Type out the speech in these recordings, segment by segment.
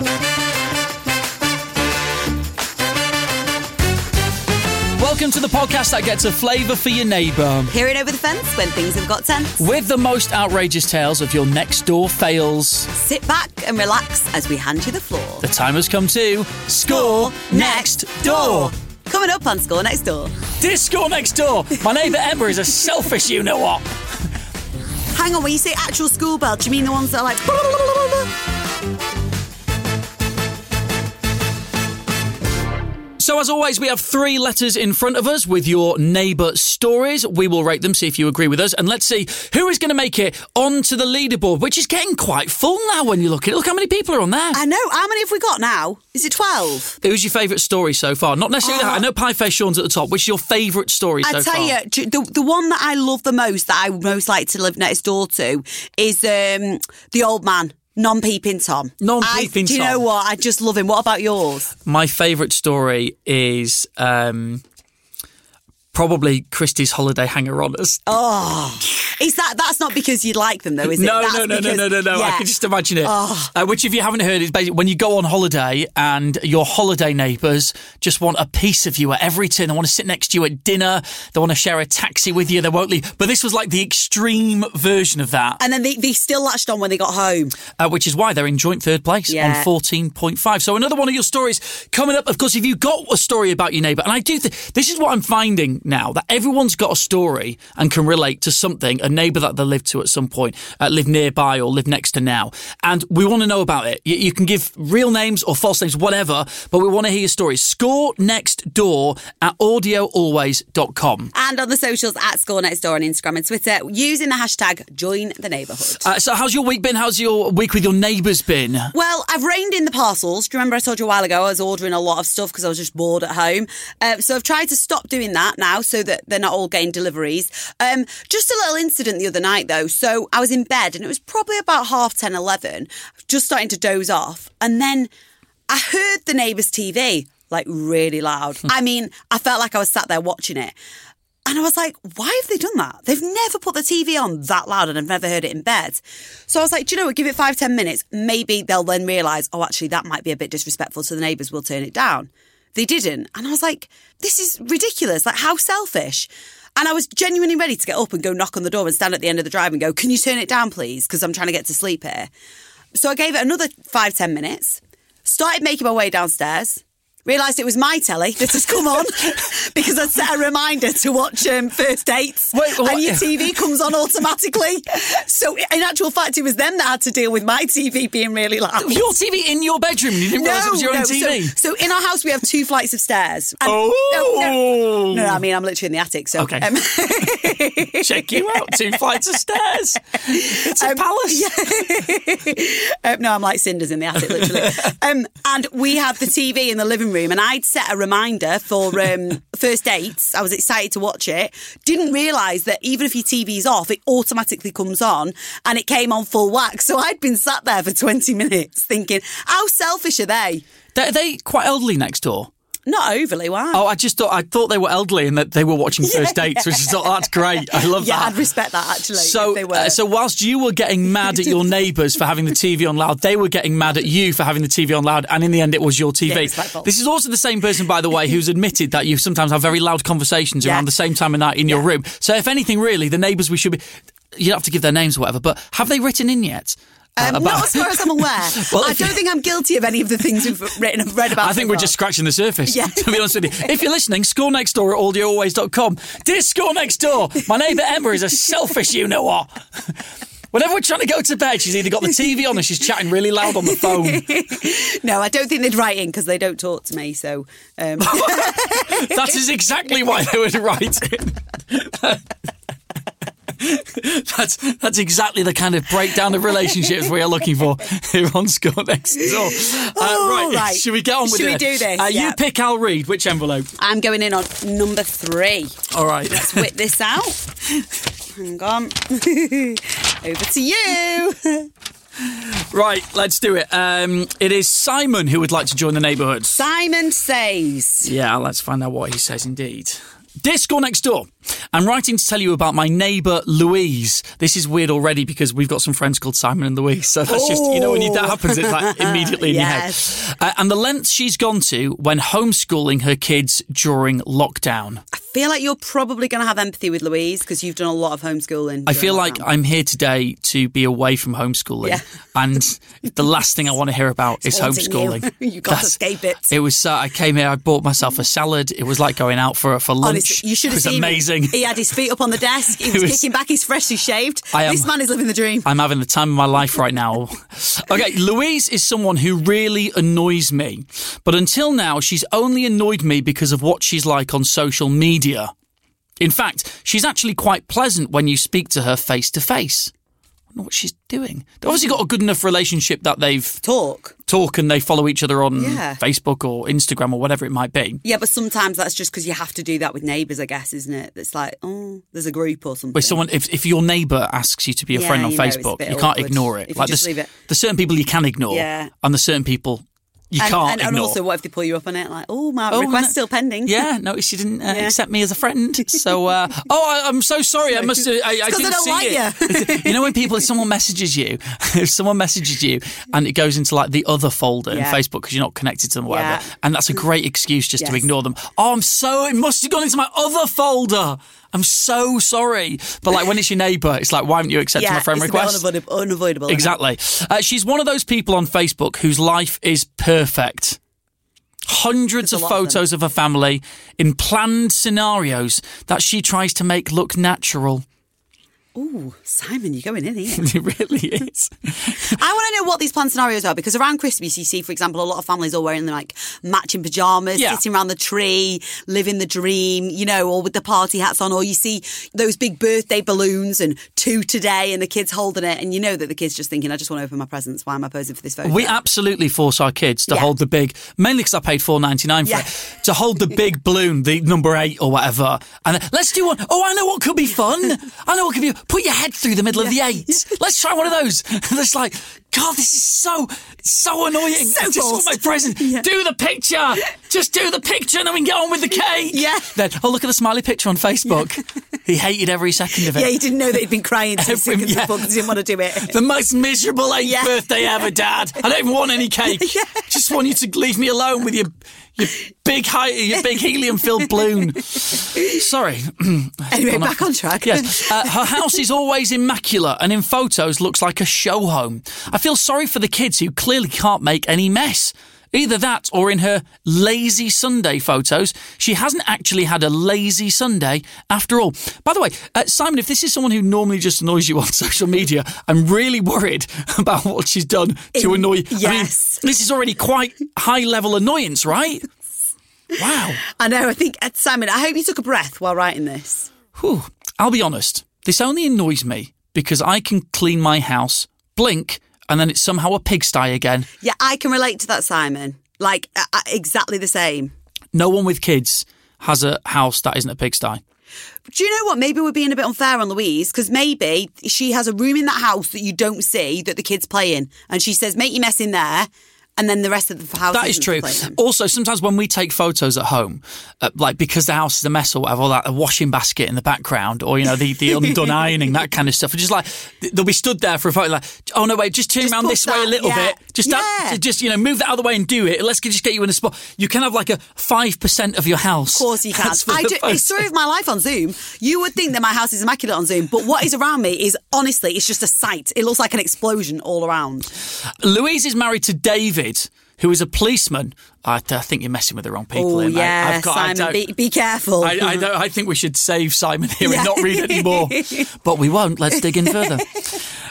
Welcome to the podcast that gets a flavour for your neighbour. Peering over the fence when things have got tense. With the most outrageous tales of your next door fails. Sit back and relax as we hand you the floor. The time has come to score next door. Coming up on Score Next Door. This score next door. My neighbour Emma is a selfish you know what. Hang on, when you say actual school bell, do you mean the ones that are like. So, as always, we have three letters in front of us with your neighbour stories. We will rate them, see if you agree with us, and let's see who is going to make it onto the leaderboard, which is getting quite full now when you look at it. Look how many people are on there. I know. How many have we got now? Is it 12? Who's your favourite story so far? Not necessarily. Oh. I know Pie Face Sean's at the top. Which is your favourite story so far? I tell you, the, the one that I love the most, that I would most like to live next door to, is um, the old man. Non-peeping Tom. Non-peeping I- Do you know what? I just love him. What about yours? My favourite story is um, probably Christie's holiday hanger-oners. Oh, is that that's not because you like them though, is it? No, That's no, no, no, because- no, no, no. I yeah. can just imagine it. Oh. Uh, which, if you haven't heard, is basically when you go on holiday and your holiday neighbours just want a piece of you at every turn. They want to sit next to you at dinner. They want to share a taxi with you. They won't leave. But this was like the extreme version of that, And then they, they still latched on when they got home. uh, which is why they're in joint third place Yeah. on 14.5. So another one of your stories coming up. Of course, if you've got a story about your neighbour, and I do think this is what I'm finding now that everyone's got a story and can relate to something, a neighbour that they lived to at some point, uh, live nearby or live next to now. And we want to know about it. You, you can give real names or false names, whatever, but we want to hear your stories. Score next door at audioalways.com. And on the socials at Score Next Door on Instagram and Twitter using the hashtag Join the Neighbourhood. Uh, so, how's your week been? How's your week with your neighbours been? Well, I've reined in the parcels. Do you remember I told you a while ago I was ordering a lot of stuff because I was just bored at home? Um, so I've tried to stop doing that now so that they're not all getting deliveries. Um, just a little incident the other night though. So I was in bed and it was probably about half 10, 11, just starting to doze off. And then I heard the neighbour's TV like really loud. I mean, I felt like I was sat there watching it. And I was like, why have they done that? They've never put the TV on that loud and I've never heard it in bed. So I was like, do you know what? Give it five, ten minutes. Maybe they'll then realise, oh, actually, that might be a bit disrespectful to the neighbours. We'll turn it down. They didn't. And I was like, this is ridiculous. Like, how selfish. And I was genuinely ready to get up and go knock on the door and stand at the end of the drive and go, can you turn it down, please? Because I'm trying to get to sleep here. So I gave it another five, ten minutes, started making my way downstairs. Realised it was my telly that has come on because I set a reminder to watch um, First Dates, Wait, and your TV comes on automatically. So, in actual fact, it was them that had to deal with my TV being really loud. Your TV in your bedroom? You didn't realise it was your own so- TV? So, in our house, we have two flights of stairs. Oh. no, no, no, I mean, I'm literally in the attic. So, Okay. um, Check you out. Two flights of stairs. It's a Um, palace. Um, no, I'm like cinders in the attic, literally. um, and we have the TV in the living room, and I'd set a reminder for um, first dates. I was excited to watch it. Didn't realise that even if your TV's off, it automatically comes on, and it came on full whack. So I'd been sat there for 20 minutes thinking, how selfish are they? Are they quite elderly next door? Not overly, why? Oh, I just thought I thought they were elderly and that they were watching first dates, which is thought that's great. I love yeah, that. Yeah, I'd respect that actually. so, if they were. uh, so whilst you were getting mad at your neighbours for having the TV on loud, they were getting mad at you for having the TV on loud, and in the end, it was your TV. Yeah, it's my fault. this is also the same person, by the way, who's admitted that you sometimes have very loud conversations Yeah. around the same time of night in your Yeah. room. So, if anything, really, the neighbours we should be. You don't have to give their names or whatever, but have they written in yet? Uh, Um, about- not as far as I'm aware. Well, I don't you- think I'm guilty of any of the things we've written and read about. I think so we're far. just scratching the surface, Yeah. to be honest with you. If you're listening, score next door at audioalways.com. Dear score Next Door, my neighbour Emma is a selfish you know what. Whenever we're trying to go to bed, she's either got the TV on or she's chatting really loud on the phone. No, I don't think they'd write in because they don't talk to me. So, um, That is exactly why they would write it. That's that's exactly the kind of breakdown of relationships we are looking for here on Score Next Door. Uh, Oh, right, right. should we get on with Should we do this? Uh, You pick, I'll read. Which envelope? I'm going in on number three. All right. Let's whip this out. Hang on. Over to you. Right, let's do it. Um, it is Simon who would like to join the neighbourhood. Simon says, Yeah, let's find out what he says indeed. Score Next Door, I'm writing to tell you about my neighbour Louise. This is weird already because we've got some friends called Simon and Louise. So that's just, you know, when you, that happens, it's like immediately in Yes. your head. Uh, and the length she's gone to when homeschooling her kids during lockdown. I feel like you're probably going to have empathy with Louise because you've done a lot of homeschooling. I feel like. I'm here today to be away from homeschooling. Yeah. And the last thing I want to hear about is haunting you. homeschooling. You can't That's- escape it. It was, uh, I came here, I bought myself a salad. It was like going out for, for lunch. Honestly, you should it have was seen him. Amazing. He had his feet up on the desk. He was, was- kicking back. He's freshly shaved. Am- this man is living the dream. I'm having the time of my life right now. Okay, Louise is someone who really annoys me. But until now, she's only annoyed me because of what she's like on social media. In fact, she's actually quite pleasant when you speak to her face to face. Know what she's doing. They've obviously got a good enough relationship that they've Talk. talk and they follow each other on Yeah. Facebook or Instagram or whatever it might be. Yeah, but sometimes that's just because you have to do that with neighbours, I guess, isn't it? It's like, oh, there's a group or something. Where someone, if, if your neighbour asks you to be a Yeah, friend on you know, it's a Facebook, bit you can't awkward ignore it. if you just there's, leave it. there's certain people you can ignore, Yeah. and there's certain people you and, can't and, and also, what if they pull you up on it? Like, oh, my Oh, request no. still pending. Yeah, notice you didn't uh, Yeah. accept me as a friend. So, uh, oh, I, I'm so sorry. I must. have I, I I didn't don't see like it. you know when people, if someone messages you, if someone messages you, and it goes into like the other folder in Facebook because you're not connected to them, or whatever, Yeah. and that's a great excuse just to ignore them. Oh, I'm so. It must have gone into my other folder. I'm so sorry. But like when it's your neighbour, it's like, why haven't you accepted yeah my friend it's request? Unavoidable. unavoidable? Exactly. Uh, she's one of those people on Facebook whose life is perfect. Hundreds There's of lot of photos of her family in planned scenarios that she tries to make look natural. Ooh, Simon, you're going in here. It really is. I want to know what these planned scenarios are because around Christmas, you see, for example, a lot of families all wearing like matching pajamas, Yeah. sitting around the tree, living the dream, you know, or with the party hats on, or you see those big birthday balloons and two today and the kids holding it, and you know that the kids just thinking, I just want to open my presents. Why am I posing for this photo? We absolutely force our kids to Yeah. hold the big, mainly because I paid four ninety nine for Yeah. it, to hold the big balloon, the number eight or whatever. And let's do one. Oh, I know what could be fun. I know what could be. Put your head through the middle of the eight. Let's try one of those. And it's like, God, this is so so annoying. So I just want my present. Do the picture. Just do the picture, and then we can get on with the cake. Yeah. Then, oh, look at the smiley picture on Facebook. he hated every second of it. yeah, he didn't know that he'd been crying Every- seconds yeah. before because he didn't want to do it. The most miserable eighth Yeah. birthday ever, Dad. I don't even want any cake. yeah. Just want you to leave me alone with your your big high, your big helium-filled balloon. Sorry. Anyway, back on track. Yes, uh, her house is always immaculate, and in photos looks like a show home. I feel sorry for the kids who clearly can't make any mess. Either that, or in her lazy Sunday photos, she hasn't actually had a lazy Sunday after all. By the way, uh, Simon, if this is someone who normally just annoys you on social media, I'm really worried about what she's done to annoy you. yes. I mean, this is already quite high level annoyance, right? Wow. I know. I think, uh, Simon, I hope you took a breath while writing this. Whew. I'll be honest, this only annoys me because I can clean my house, blink, and then it's somehow a pigsty again. Yeah, I can relate to that, Simon. Like, uh, uh, exactly the same. No one with kids has a house that isn't a pigsty. Do you know what? Maybe we're being a bit unfair on Louise because maybe she has a room in that house that you don't see that the kids play in, and she says, "Make your mess in there," and then the rest of the house. That true. Also, sometimes when we take photos at home, uh, like because the house is a mess or whatever, or that a washing basket in the background, or you know the, the undone ironing, that kind of stuff, and just like they'll be stood there for a photo, like, oh no, wait, just turn Just around this way a little yeah. bit, just that, just you know move that out of the way and do it. Let's just get you in a spot. You can have like a five percent of your house. Of course you can. I do, photo. it's story of my life on Zoom. You would think that my house is immaculate on Zoom, but what is around me is honestly, it's just a sight. It looks like an explosion all around. Louise is married to David, who is a policeman. I, I think you're messing with the wrong people Oh here, yeah, I've got- Simon, be, be careful. I, I, don't, I think we should save Simon here Yeah. and not read anymore. But we won't. Let's dig in further.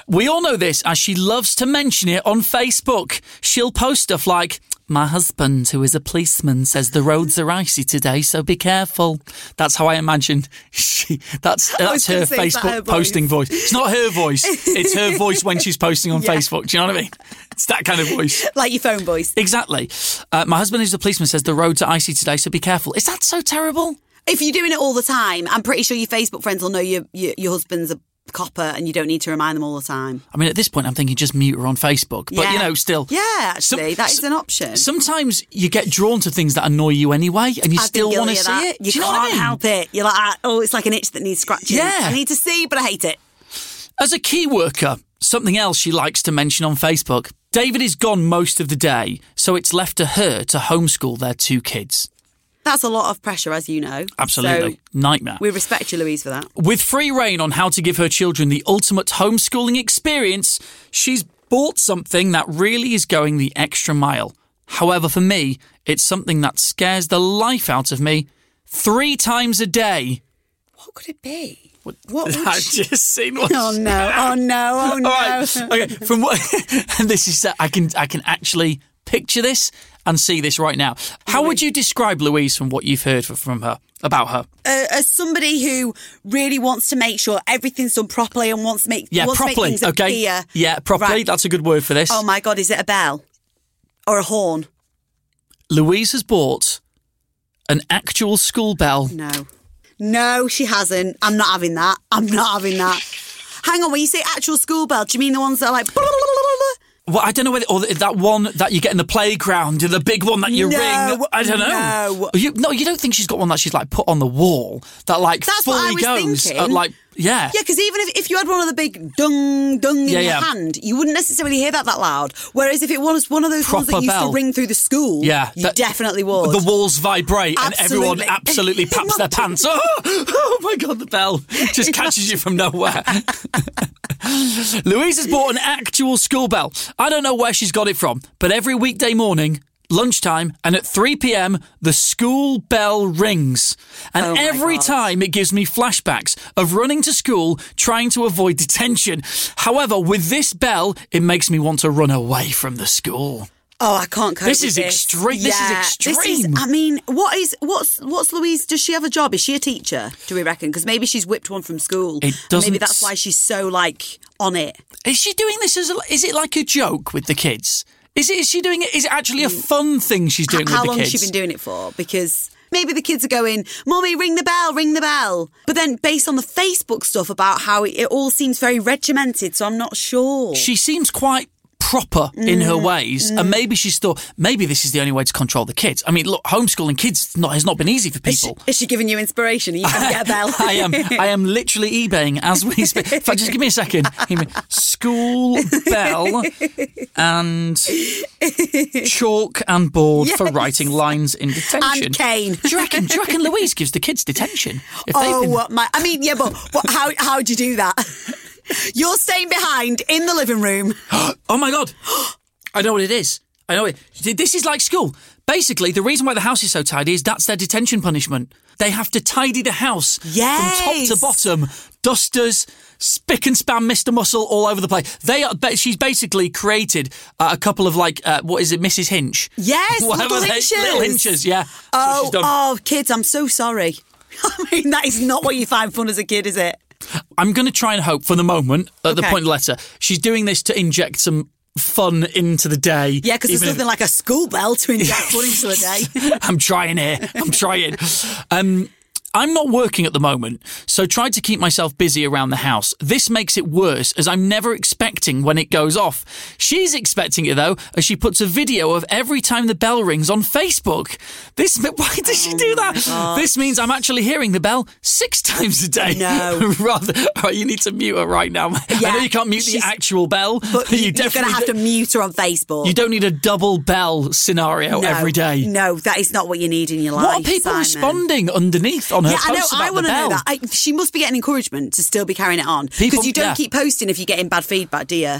We all know this as she loves to mention it on Facebook. She'll post stuff like, my husband, who is a policeman, says the roads are icy today, so be careful. That's how I imagine she. That's that's her say, is that Facebook her voice? posting voice. It's not her voice. It's her voice when she's posting on Yeah. Facebook. Do you know what I mean? It's that kind of voice. like your phone voice. Exactly. Uh, my husband, who's a policeman, says the roads are icy today, so be careful. Is that so terrible? If you're doing it all the time, I'm pretty sure your Facebook friends will know your your, your husband's a copper and you don't need to remind them all the time. I mean, at this point, I'm thinking just mute her on Facebook. But, you know, still. Yeah, Some- actually, that is an option. Sometimes you get drawn to things that annoy you anyway, and you I've still want to see that. it. You you can't I mean? help it. You're like, ah, oh, it's like an itch that needs scratching. Yeah. I need to see, but I hate it. As a key worker, something else she likes to mention on Facebook David is gone most of the day, so it's left to her to homeschool their two kids. That's a lot of pressure, as you know. Absolutely. So Nightmare. we respect you, Louise, for that. With free reign on how to give her children the ultimate homeschooling experience, she's bought something that really is going the extra mile. However, for me, it's something that scares the life out of me three times a day. What could it be? What would I've she- just seen one. Oh, oh no! Oh no! Oh no! All right. Okay. From what? and this is. Uh, I can. I can actually picture this and see this right now. How would you describe Louise from what you've heard from her about her? Uh, as somebody who really wants to make sure everything's done properly and wants to make Yeah, wants to make properly. things Okay. appear. Yeah, properly. Right. That's a good word for this. Oh my god! Is it a bell or a horn? Louise has bought an actual school bell. No, no, she hasn't. I'm not having that. I'm not having that. Hang on, when you say actual school bell, do you mean the ones that are like? Well, I don't know whether or that one that you get in the playground, the big one that you No, ring. I don't know. no. You, no, you don't think she's got one that she's like put on the wall that like That's fully goes uh, at, like yeah. Yeah, because even if, if you had one of the big dung dung in Yeah, your hand, you wouldn't necessarily hear that that loud. Whereas if it was one of those ones that used bell. to ring through the school, Yeah, you that- definitely would. The walls vibrate and everyone Absolutely. absolutely paps their pants. Oh, oh my god, the bell just catches you from nowhere. Louise has bought an actual school bell. I don't know where she's got it from, but every weekday morning, lunchtime, and at 3 pm, the school bell rings. And Oh every God. time it gives me flashbacks of running to school trying to avoid detention. However, with this bell, it makes me want to run away from the school. oh, I can't cope. This with is this. extreme- this is Yeah, extreme. I mean, what is what's what's Louise? Does she have a job? Is she a teacher? Do we reckon? Because maybe she's whipped one from school. It doesn't Maybe that's why she's so like on it. Is she doing this as a, is it like a joke with the kids? Is it is she doing it is it actually a mm. fun thing she's doing How with long has she been doing it for? Because maybe the kids are going, "Mommy, ring the bell, ring the bell." But then, based on the Facebook stuff about how it, it all seems very regimented, so I'm not sure. she seems quite proper in her Mm, ways, and maybe she's thought maybe this is the only way to control the kids. I mean, look, homeschooling kids not, has not been easy for Is she, people. is she giving you inspiration? Are you going to get a bell? I am I am literally eBaying as we speak. In fact, just give me a second. School bell and chalk and board for writing lines in detention. And cane. Do you reckon? Do you reckon Louise gives the kids detention? If Oh been- what my! I mean, yeah, but what, how how do you do that? You're staying behind in the living room. Oh my god! I know what it is. I know it. This is like school. Basically, the reason why the house is so tidy is that's their detention punishment. They have to tidy the house from top to bottom. Dusters, spick and span, Mr. Muscle, all over the place. They are. She's basically created uh, a couple of like, uh, what is it, Mrs. Hinch? Yes, Whatever little hinches. Little hinches, yeah. Oh, oh, kids, I'm so sorry. I mean, that is not what you find fun as a kid, is it? I'm going to try and hope for the moment, at the point of the letter, she's doing this to inject some fun into the day. Yeah, because there's even if- nothing like a school bell to inject fun into a day. I'm trying here. I'm trying. Um, I'm not working at the moment, so tried to keep myself busy around the house. This makes it worse as I'm never expecting when it goes off. She's expecting it though, as she puts a video of every time the bell rings on Facebook. This why does she do oh that? This means I'm actually hearing the bell six times a day. No. rather. Right, you need to mute her right now. I know you can't mute the actual bell, But you are going to have to mute her on Facebook. You don't need a double bell scenario no, every day. No, that is not what you need in your life. What are people Simon. responding underneath on her Yeah, I know. I want to know that. I, she must be getting encouragement to still be carrying it on because you don't yeah. keep posting if you're getting bad feedback, do you?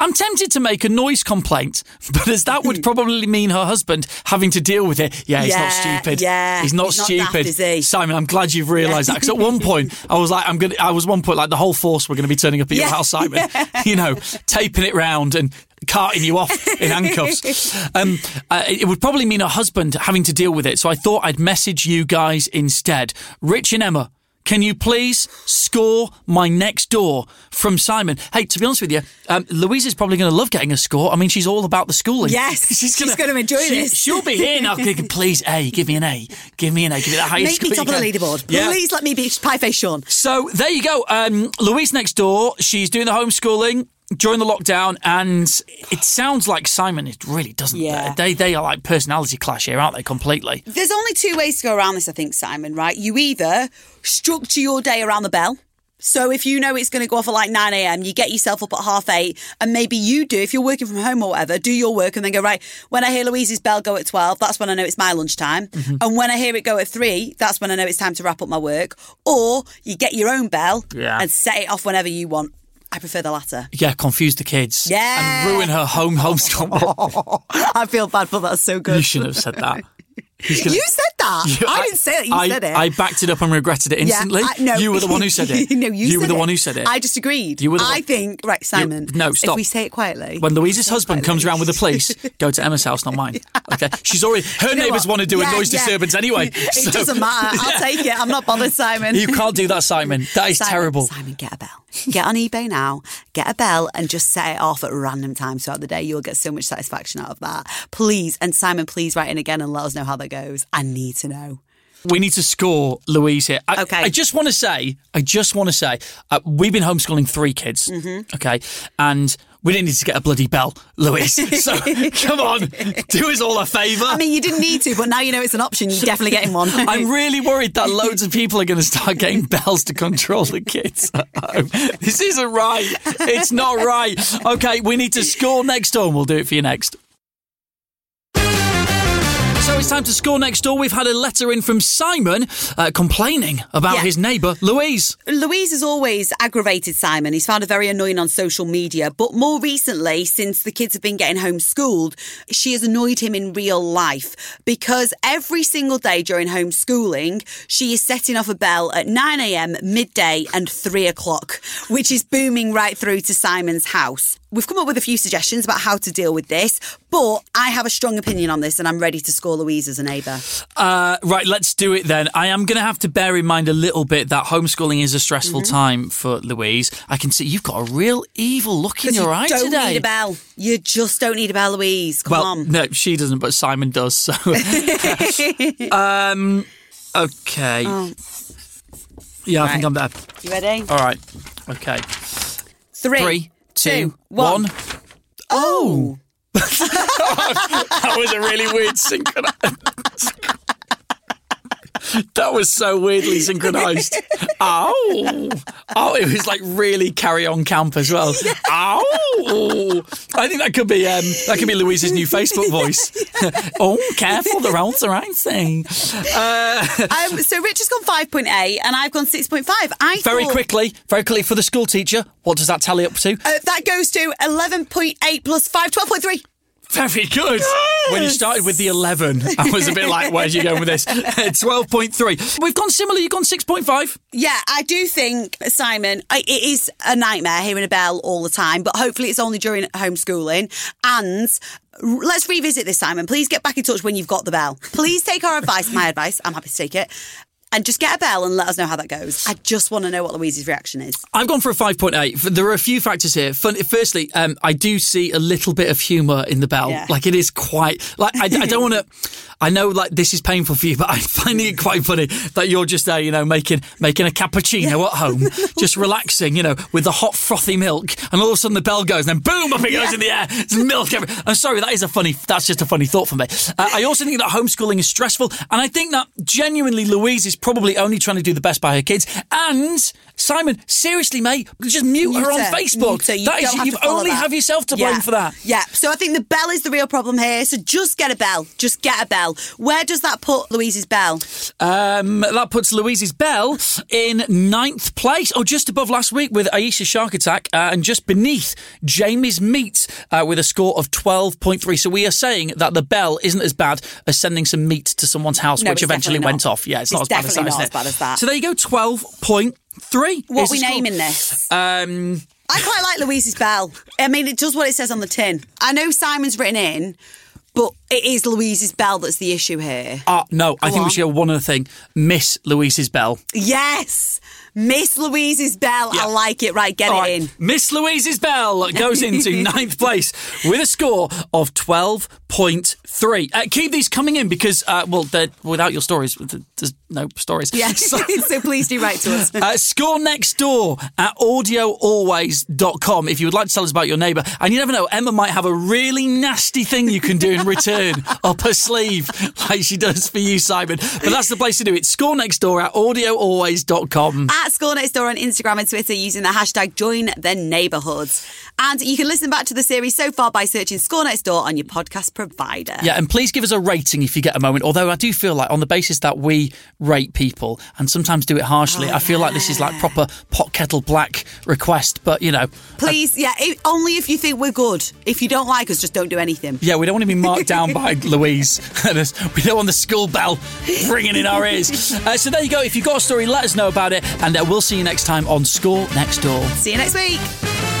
I'm tempted to make a noise complaint, but as that would probably mean her husband having to deal with it. Yeah, he's not stupid. yeah. he's not He's not stupid. daft, is he? Simon, I'm glad you've realised that because at one point I was like, I'm gonna. I was one point like the whole force were going to be turning up at your house, Simon. You know, taping it round and carting you off in handcuffs. Um, uh, it would probably mean her husband having to deal with it. So I thought I'd message you guys instead. Rich and Emma. Can you please score my next door from Simon? Hey, to be honest with you, um, Louise is probably going to love getting a score. I mean, she's all about the schooling. Yes, she's gonna enjoy she, this. She'll be here now. Please, A, give me an A. Give me an A. Give me that highest Make me top of the leaderboard. Yeah. Please let me be pie face Sean. So there you go. Um, Louise next door. She's doing the homeschooling during the lockdown, and it sounds like Simon. It really doesn't. Yeah. They they are like personality clash here, aren't they? Completely. There's only two ways to go around this, I think, Simon, right? You either structure your day around the bell. So if you know it's going to go off at like 9 a.m., you get yourself up at half eight, and maybe you do, if you're working from home or whatever, do your work and then go, right, when I hear Louise's bell go at 12, that's when I know it's my lunchtime. Mm-hmm. And when I hear it go at three, that's when I know it's time to wrap up my work. Or you get your own bell Yeah. and set it off whenever you want. I prefer the latter. Yeah, confuse the kids. Yeah. And ruin her home homeschool. I feel bad for that so good. you shouldn't have said that. Gonna- You said that. You- I, didn't say that. You I, said it. I backed it up and regretted it instantly. Yeah, I- no. You were the one who said it. no, you, were said the it. one who said it. I disagreed. You were the I one- think right, Simon. no, If stop. we say it quietly. when Louise's husband quietly. comes around with the police, go to Emma's house, not mine. Okay, she's already. Her You know neighbours want to do a noise yeah. disturbance anyway. It so- doesn't matter. I'll take it. I'm not bothered, Simon. You can't do that, Simon. That is Simon, terrible. Simon, get a bell. Get on eBay now. Get a bell and just set it off at random times throughout the day. You'll get so much satisfaction out of that. Please, and Simon, please write in again and let us know how that goes. I need to know. We need to score Louise here. I, Okay. I just want to say, I just want to say, uh, we've been homeschooling three kids, Mm-hmm. okay, and we didn't need to get a bloody bell, Louise. So come on, do us all a favour. I mean, you didn't need to, but now you know it's an option. You're definitely getting one. I'm really worried that loads of people are going to start getting bells to control the kids at home. This isn't right. It's not right. Okay, we need to score next door and we'll do it for you next. So it's time to score next door. We've had a letter in from Simon uh, complaining about Yeah. his neighbour, Louise. Louise has always aggravated Simon. He's found her very annoying on social media, but more recently, since the kids have been getting homeschooled, she has annoyed him in real life because every single day during homeschooling, she is setting off a bell at 9 a.m., midday, and 3 o'clock, which is booming right through to Simon's house. We've come up with a few suggestions about how to deal with this, but I have a strong opinion on this and I'm ready to score Louise as a neighbour. Uh, right, let's do it then. I am going to have to bear in mind a little bit that homeschooling is a stressful Mm-hmm. time for Louise. I can see you've got a real evil look in your you eye don't today. need a bell. You just don't need a bell, Louise. Come Well, on. no, she doesn't, but Simon does. So, um, okay. Yeah, I think Oh. I'm there. You ready? All right. Okay. Three, Three, two, one. one. Oh. oh. That was a really weird synchronized. that was so weirdly synchronized. Ow! Oh, it was like really carry on camp as well. Ow! I think that could be um, that could be Louise's new Facebook voice. oh, careful, the roads are icy. Uh, Um, so Rich has gone 5.8 and I've gone 6.5. I very thought, quickly, very quickly for the school teacher. What does that tally up to? Uh, that goes to 11.8 plus 5, 12.3. Very good. When you started with the 11, I was a bit like, where's you going with this? 12.3. We've gone similar, you've gone 6.5. Yeah, I do think, Simon, it is a nightmare hearing a bell all the time, but hopefully it's only during homeschooling. And let's revisit this, Simon. Please get back in touch when you've got the bell. Please take our advice, my advice. I'm happy to take it. And just get a bell and let us know how that goes. I just want to know what Louise's reaction is. I've gone for a 5.8. There are a few factors here. Firstly, um, I do see a little bit of humour in the bell. Yeah. Like it is quite, like, I, I don't want to, I know like this is painful for you, but I'm finding it quite funny that you're just there, you know, making, making a cappuccino at home, just relaxing, you know, with the hot frothy milk. And all of a sudden the bell goes and then boom, up it goes in the air. It's milk. Every, I'm sorry, that is a funny, that's just a funny thought for me. Uh, I also think that homeschooling is stressful. And I think that genuinely Louise is probably only trying to do the best by her kids. And Simon, seriously, mate, just mute, her on Facebook. Mute her. You That is- don't have you've to only that. have yourself to blame Yeah. for that. Yeah. So I think the bell is the real problem here. So just get a bell. Just get a bell. Where does that put Louise's bell? Um, that puts Louise's Bell in ninth place, or just above last week with Aisha Shark Attack, uh, and just beneath Jamie's Meat uh, with a score of 12.3. So we are saying that the bell isn't as bad as sending some meat to someone's house, No, which eventually went off. Yeah, it's, It's not as bad as that, not as bad as that. So there you go, 12.3. What is we the score. naming this? Um, I quite like Louise's bell. I mean, it does what it says on the tin. I know Simon's written in but it is Louise's bell that's the issue here. Uh, no, I think on. we should have one other thing. Miss Louise's bell. Yes, Miss Louise's bell. Yeah. I like it. Right, get All it right, in. Miss Louise's bell goes into ninth place with a score of 12.3. Uh, keep these coming in because, uh, well, without your stories, there's no stories. Yes, So- so please do write to us. Uh, score next door at audioalways.com if you would like to tell us about your neighbour. And you never know, Emma might have a really nasty thing you can do in return up her sleeve, like she does for you, Simon. But that's the place to do it. Score next door at audioalways.com. at Score Next Door on Instagram and Twitter using the hashtag Join the Neighbourhoods. And you can listen back to the series so far by searching Score Next Door on your podcast provider. Yeah, and please give us a rating if you get a moment. Although I do feel like, on the basis that we rate people and sometimes do it harshly, I feel like this is like proper pot kettle black request. But you know, Please, yeah, it, only if you think we're good. If you don't like us, just don't do anything. yeah, we don't want to be marked down by Louise. we don't want the school bell ringing in our ears. Uh, so there you go. If you've got a story, let us know about it, uh, we'll see you next time on Score Next Door. See you next week.